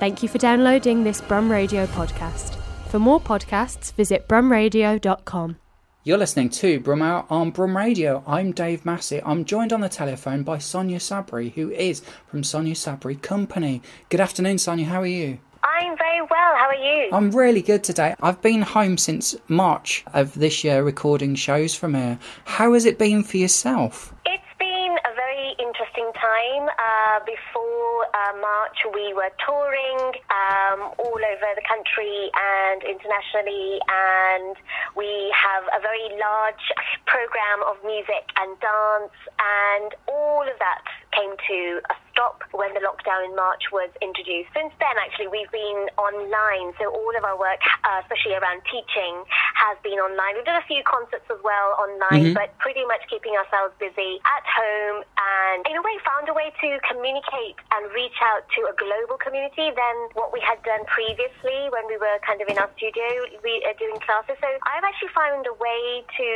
Thank you for downloading this Brum Radio podcast. For more podcasts, visit brumradio.com. You're listening to Brum Out on Brum Radio. I'm Dave Massey. I'm joined on the telephone by Sonia Sabri, who is from Sonia Sabri Company. Good afternoon, Sonia. How are you? I'm very well. How are you? I'm really good today. I've been home since March of this year recording shows from here. How has it been for yourself? It's been a very interesting time. Uh, before uh, March, we were touring um, all over the country and internationally, and we have a very large program of music and dance, and all of that came to a stop when the lockdown in March was introduced. Since then, actually, we've been online, so all of our work, uh, especially around teaching, has been online. We've done a few concerts as well online, mm-hmm. but pretty much keeping ourselves busy at home and, in a way, found a way to communicate and reach out to a global community than what we had done previously when we were kind of in our studio re- uh, doing classes. So I've actually found a way to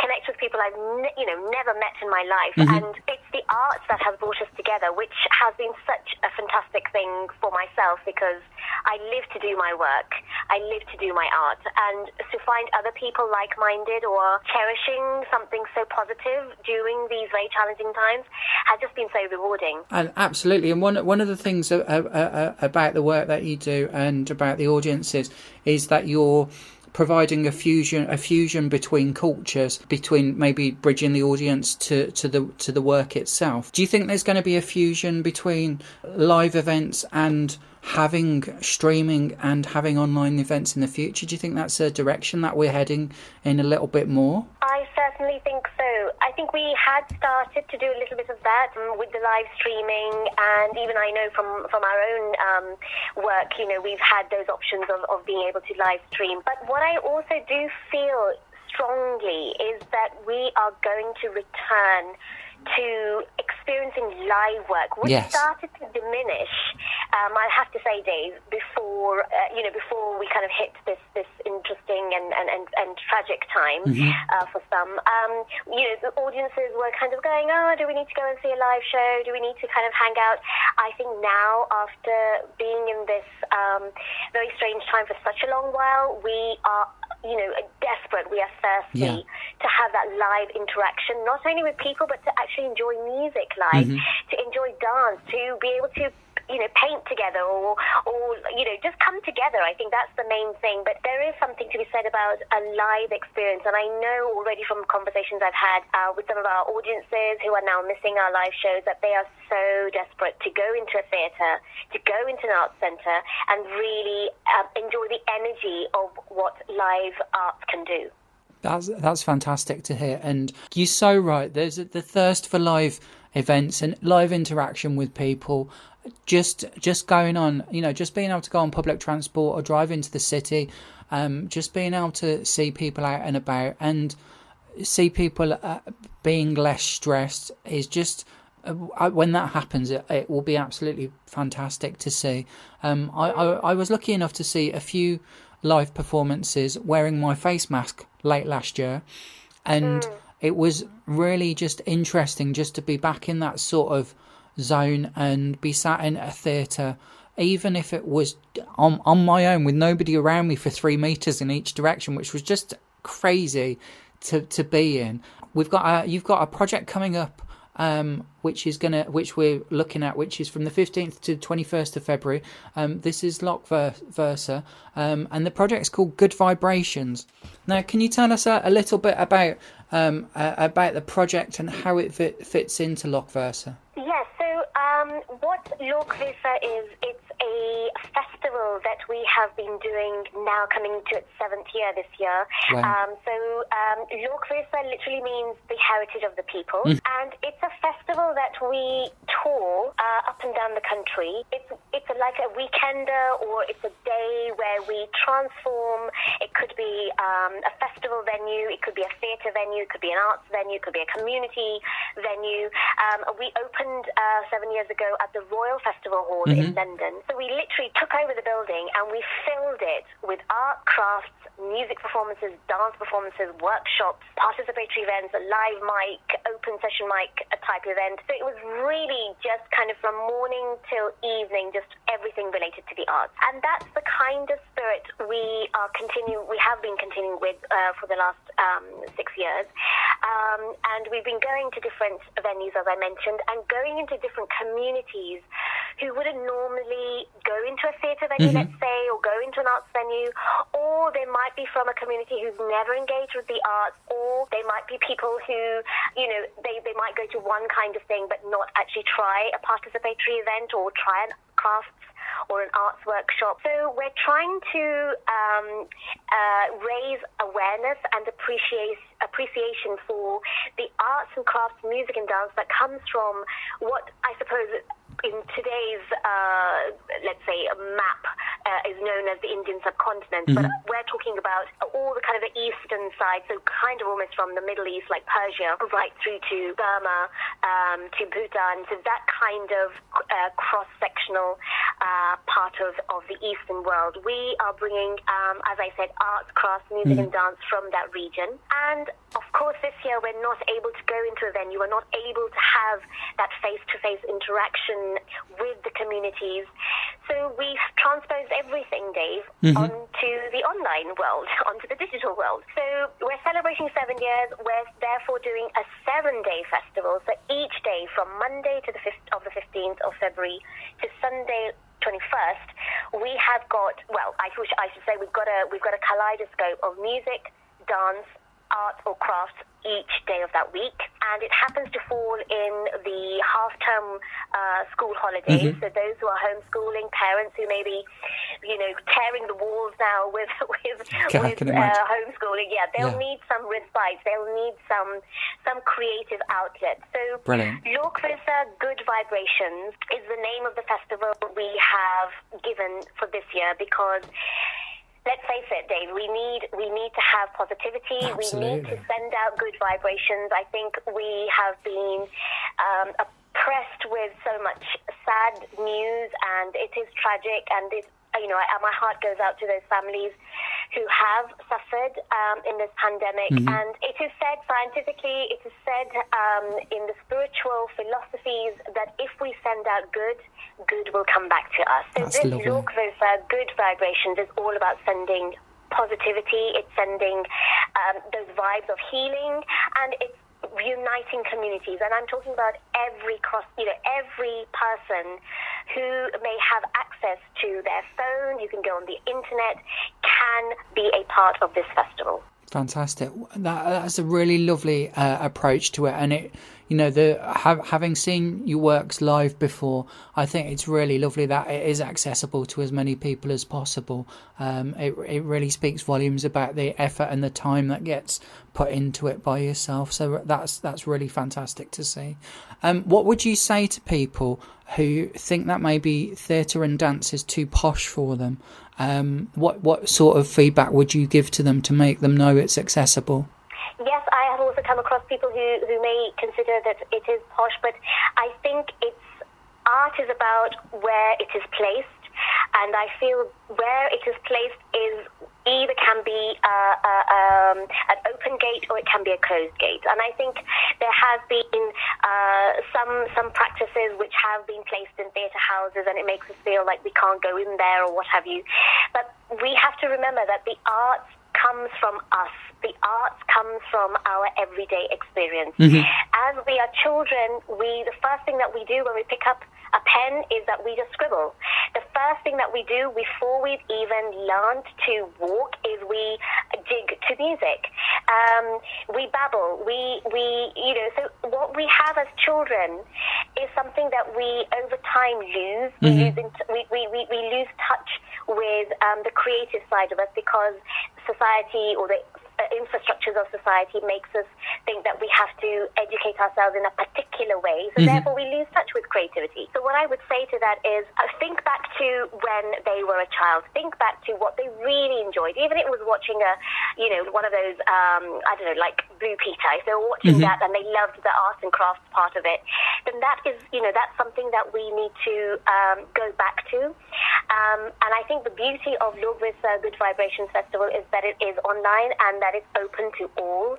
connect with people I've, ne- you know, never met in my life, mm-hmm. and it's the arts that has brought us together, which has been such a fantastic thing for myself because I live to do my work, I live to do my art, and to find other people like minded or cherishing something so positive during these very challenging times has just been so rewarding. And absolutely, and one one of the things about the work that you do and about the audiences is that you're providing a fusion a fusion between cultures between maybe bridging the audience to, to the to the work itself. Do you think there's going to be a fusion between live events and having streaming and having online events in the future? Do you think that's a direction that we're heading in a little bit more? I certainly think so i think we had started to do a little bit of that um, with the live streaming and even i know from from our own um, work you know we've had those options of, of being able to live stream but what I also do feel strongly is that we are going to return to experiencing live work, which yes. started to diminish. Um, I have to say, Dave, before uh, you know, before we kind of hit this this interesting and and, and, and tragic time mm-hmm. uh, for some, um, you know, the audiences were kind of going, oh, do we need to go and see a live show? Do we need to kind of hang out? I think now, after being in this um, very strange time for such a long while, we are you know, desperate, we are thirsty yeah. to have that live interaction, not only with people, but to actually enjoy music live, mm-hmm. to enjoy dance, to be able to you know, paint together or, or, you know, just come together. I think that's the main thing. But there is something to be said about a live experience. And I know already from conversations I've had uh, with some of our audiences who are now missing our live shows that they are so desperate to go into a theatre, to go into an arts centre and really uh, enjoy the energy of what live arts can do. That's that's fantastic to hear, and you're so right. There's the thirst for live events and live interaction with people just just going on you know just being able to go on public transport or drive into the city um, just being able to see people out and about and see people uh, being less stressed is just uh, when that happens it, it, will be absolutely fantastic to see um, I, I, I was lucky enough to see a few live performances wearing my face mask late last year and mm. it was really just interesting just to be back in that sort of zone and be sat in a theatre, even if it was on, on my own with nobody around me for three meters in each direction, which was just crazy to, to be in. We've got a, you've got a project coming up um, which is gonna which we're looking at, which is from the fifteenth to twenty first of February. Um, this is Lokvisa, um, and the project is called Good Vibrations. Now, can you tell us a, a little bit about uh, about the project and how it fit, fits into Lokvisa? Um, what Lokvisa is, it's a festival that we have been doing now coming to its seventh year this year. Wow. Um, so um, literally means the heritage of the people. Mm. And it's a festival that we tour uh, up and down the country. It's, it's like a weekender or it's a day where we transform. It could be um, a festival venue, it could be a theatre venue, it could be an arts venue, it could be a community venue. Um, we opened uh, seven years ago at the Royal Festival Hall mm-hmm. in London. So we literally took over the building and we filled it with art, crafts, music performances, dance performances, workshops, participatory events, a live mic, open session mic a type event. So it was really just kind of from morning till evening, just everything related to the arts. And that's the kind of spirit we are continuing, we have been continuing with uh, for the last um, six years. Um, and we've been going to different venues, as I mentioned, and going into different communities who wouldn't normally go into a theatre venue, mm-hmm. let's say, or go into an arts venue, or they might be from a community who's never engaged with the arts, or they might be people who, you know, they, they might go to one kind of thing but not actually try a participatory event or try an crafts or an arts workshop. So we're trying to um, uh, raise awareness and appreciation for the arts and crafts, music and dance that comes from what I suppose in today's, uh, let's say, map uh, is known as the Indian subcontinent, mm-hmm. but we're talking about all the kind of the eastern side, so kind of almost from the Middle East, like Persia, right through to Burma, um, to Bhutan, so that kind of uh, cross-sectional uh, part of, of the eastern world. We are bringing, um, as I said, arts, crafts, music mm-hmm. and dance from that region. And of course, this year we're not able to go into a venue, we're not able to have that face-to-face interaction with the communities. So we've transposed everything, Dave, mm-hmm. onto the online world, onto the digital world. So we're celebrating seven years. We're therefore doing a seven-day festival. So each day, from Monday to the 5th of the 15th of February to Sunday 21st, we have got well, I, I should say we've got a we've got a kaleidoscope of music, dance, art, or crafts each day of that week. And it happens to fall in the half term uh, school holidays. Mm-hmm. So those who are homeschooling, parents who may be, you know, tearing the walls now with with, with uh, homeschooling, yeah, they'll yeah. need some respite. They'll need some some creative outlet. So Brilliant. Lokvisa Good Vibrations is the name of the festival we have given for this year because let's face it, Dave. We need we need to have positivity. Absolutely. We need to send out good vibrations. I think we have been um, oppressed with so much sad news, and it is tragic, and it you know, I, my heart goes out to those families who have suffered um, in this pandemic. Mm-hmm. And it is said scientifically, it is said um, in the spiritual philosophies that if we send out good, good will come back to us. So That's this Lokvisa, good vibrations, is all about sending positivity. It's sending um, those vibes of healing, and it's uniting communities. And I'm talking about every cross, you know, every person who may have access to their phone, who can go on the internet, can be a part of this festival. Fantastic. That, that's a really lovely uh, approach to it, and it you know the having seen your works live before i think it's really lovely that it is accessible to as many people as possible. Um, it, it really speaks volumes about the effort and the time that gets put into it by yourself. So that's that's really fantastic to see. Um, what would you say to people who think that maybe theatre and dance is too posh for them? Um, what what sort of feedback would you give to them to make them know it's accessible yes, I have also come across people who, who may consider that it is posh, but I think it's art is about where it is placed, and I feel where it is placed is either can be uh, uh, um, an open gate or it can be a closed gate. And I think there has been uh, some some practices which have been placed in theatre houses, and it makes us feel like we can't go in there or what have you. But we have to remember that the arts comes from us. The arts comes from our everyday experience. Mm-hmm. As we are children, we the first thing that we do when we pick up a pen is that we just scribble. The first thing that we do before we've even learned to walk is we dig to music. Um, we babble. We, we, you know, so what we have as children is something that we over time lose. Mm-hmm. We, lose we, we, we, we lose touch with um, the creative side of us because society or the infrastructures of society makes us think that we have to educate ourselves in a particular way. So mm-hmm. therefore, we lose touch with creativity. So what I would say to that is, uh, think back to when they were a child. Think back to what they really enjoyed. Even if it was watching a, you know, one of those, um, I don't know, like Blue Peter. If they were watching mm-hmm. that and they loved the arts and crafts part of it, then that is, you know, that's something that we need to um, go back to. Um, and I think the beauty of Lokvisa Good Vibrations Festival is that it is online and that it's open to all.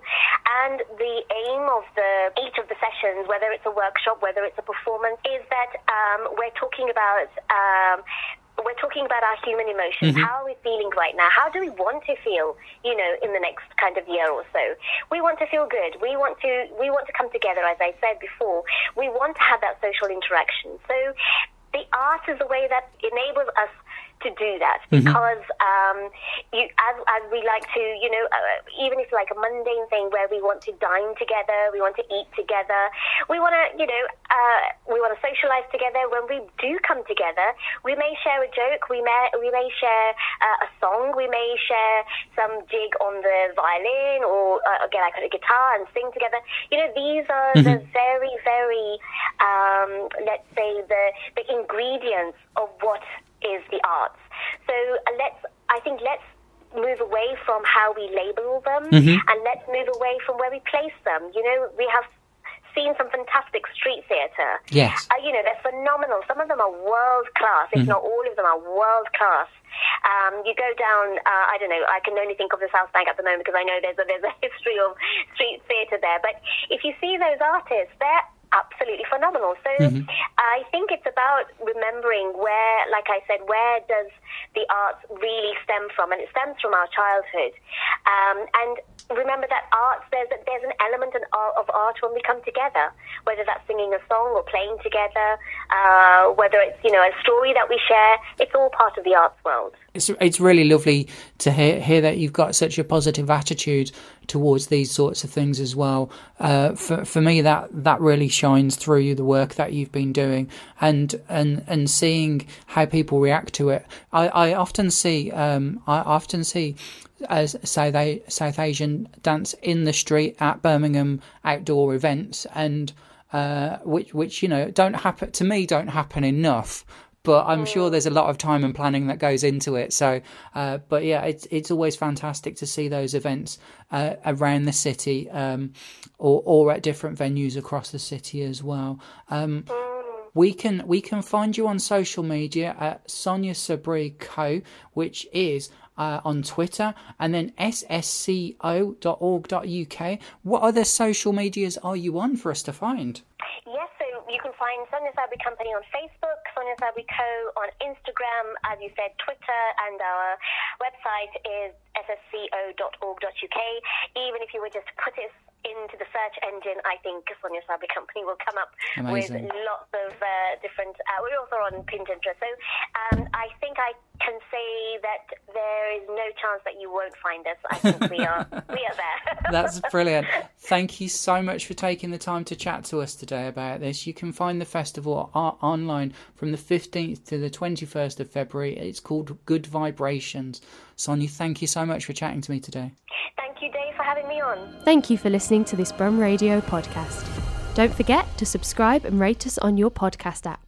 And the aim of the each of the sessions, whether it's a workshop, whether it's a performance, is that um, we're talking about um, we're talking about our human emotions. Mm-hmm. How are we feeling right now? How do we want to feel, you know, in the next kind of year or so? We want to feel good. We want to we want to come together, as I said before. We want to have that social interaction. So the art is a way that enables us to do that mm-hmm. because um, you, as, as we like to, you know, uh, even if like a mundane thing where we want to dine together, we want to eat together, we want to, you know, uh, we want to socialize together. When we do come together, we may share a joke, we may we may share uh, a song, we may share some jig on the violin or uh, get like a guitar and sing together. You know, these are mm-hmm. the very very um, let's say the the ingredients of what is the arts. So uh, let's, I think let's move away from how we label them mm-hmm. and let's move away from where we place them. You know, we have seen some fantastic street theatre. Yes. Uh, you know, they're phenomenal. Some of them are world class, if mm-hmm. not all of them are world class. Um, you go down, uh, I don't know, I can only think of the South Bank at the moment because I know there's a, there's a history of street theatre there. But if you see those artists, they're absolutely phenomenal. So mm-hmm. I think it's about remembering where, like I said, where does the arts really stem from? And it stems from our childhood. Um, and remember that arts, there's, there's an element of art when we come together, whether that's singing a song or playing together, uh, whether it's, you know, a story that we share, it's all part of the arts world. It's, it's really lovely to hear, hear that you've got such a positive attitude towards these sorts of things as well. Uh, for for me, that that really shines through the work that you've been doing, and and and seeing how people react to it. I, I often see um, I often see as South South Asian dance in the street at Birmingham outdoor events, and uh, which which you know don't happen to me don't happen enough but I'm sure there's a lot of time and planning that goes into it. So, uh, but yeah, it's it's always fantastic to see those events uh, around the city, um, or or at different venues across the city as well. Um, we can we can find you on social media at Sonia Sabri Co, which is uh, on Twitter, and then ssco.org.uk. What other social medias are you on for us to find? You can find Sonia Sabri Company on Facebook, Sonia Sabri Co on Instagram, as you said, Twitter, and our website is ssco.org.uk. Even if you were just to put it into the search engine, I think Sonia Sabri Company will come up Amazing. with lots of uh, different. Uh, we're also on Pinterest, so um, I think I can say that there is no chance that you won't find us. I think we are we are there. That's brilliant. Thank you so much for taking the time to chat to us today about this. You can find the festival online from the 15th to the 21st of February. It's called Good Vibrations. Sonia, thank you so much for chatting to me today. Thank you, Dave, for having me on. Thank you for listening to this Brum Radio podcast. Don't forget to subscribe and rate us on your podcast app.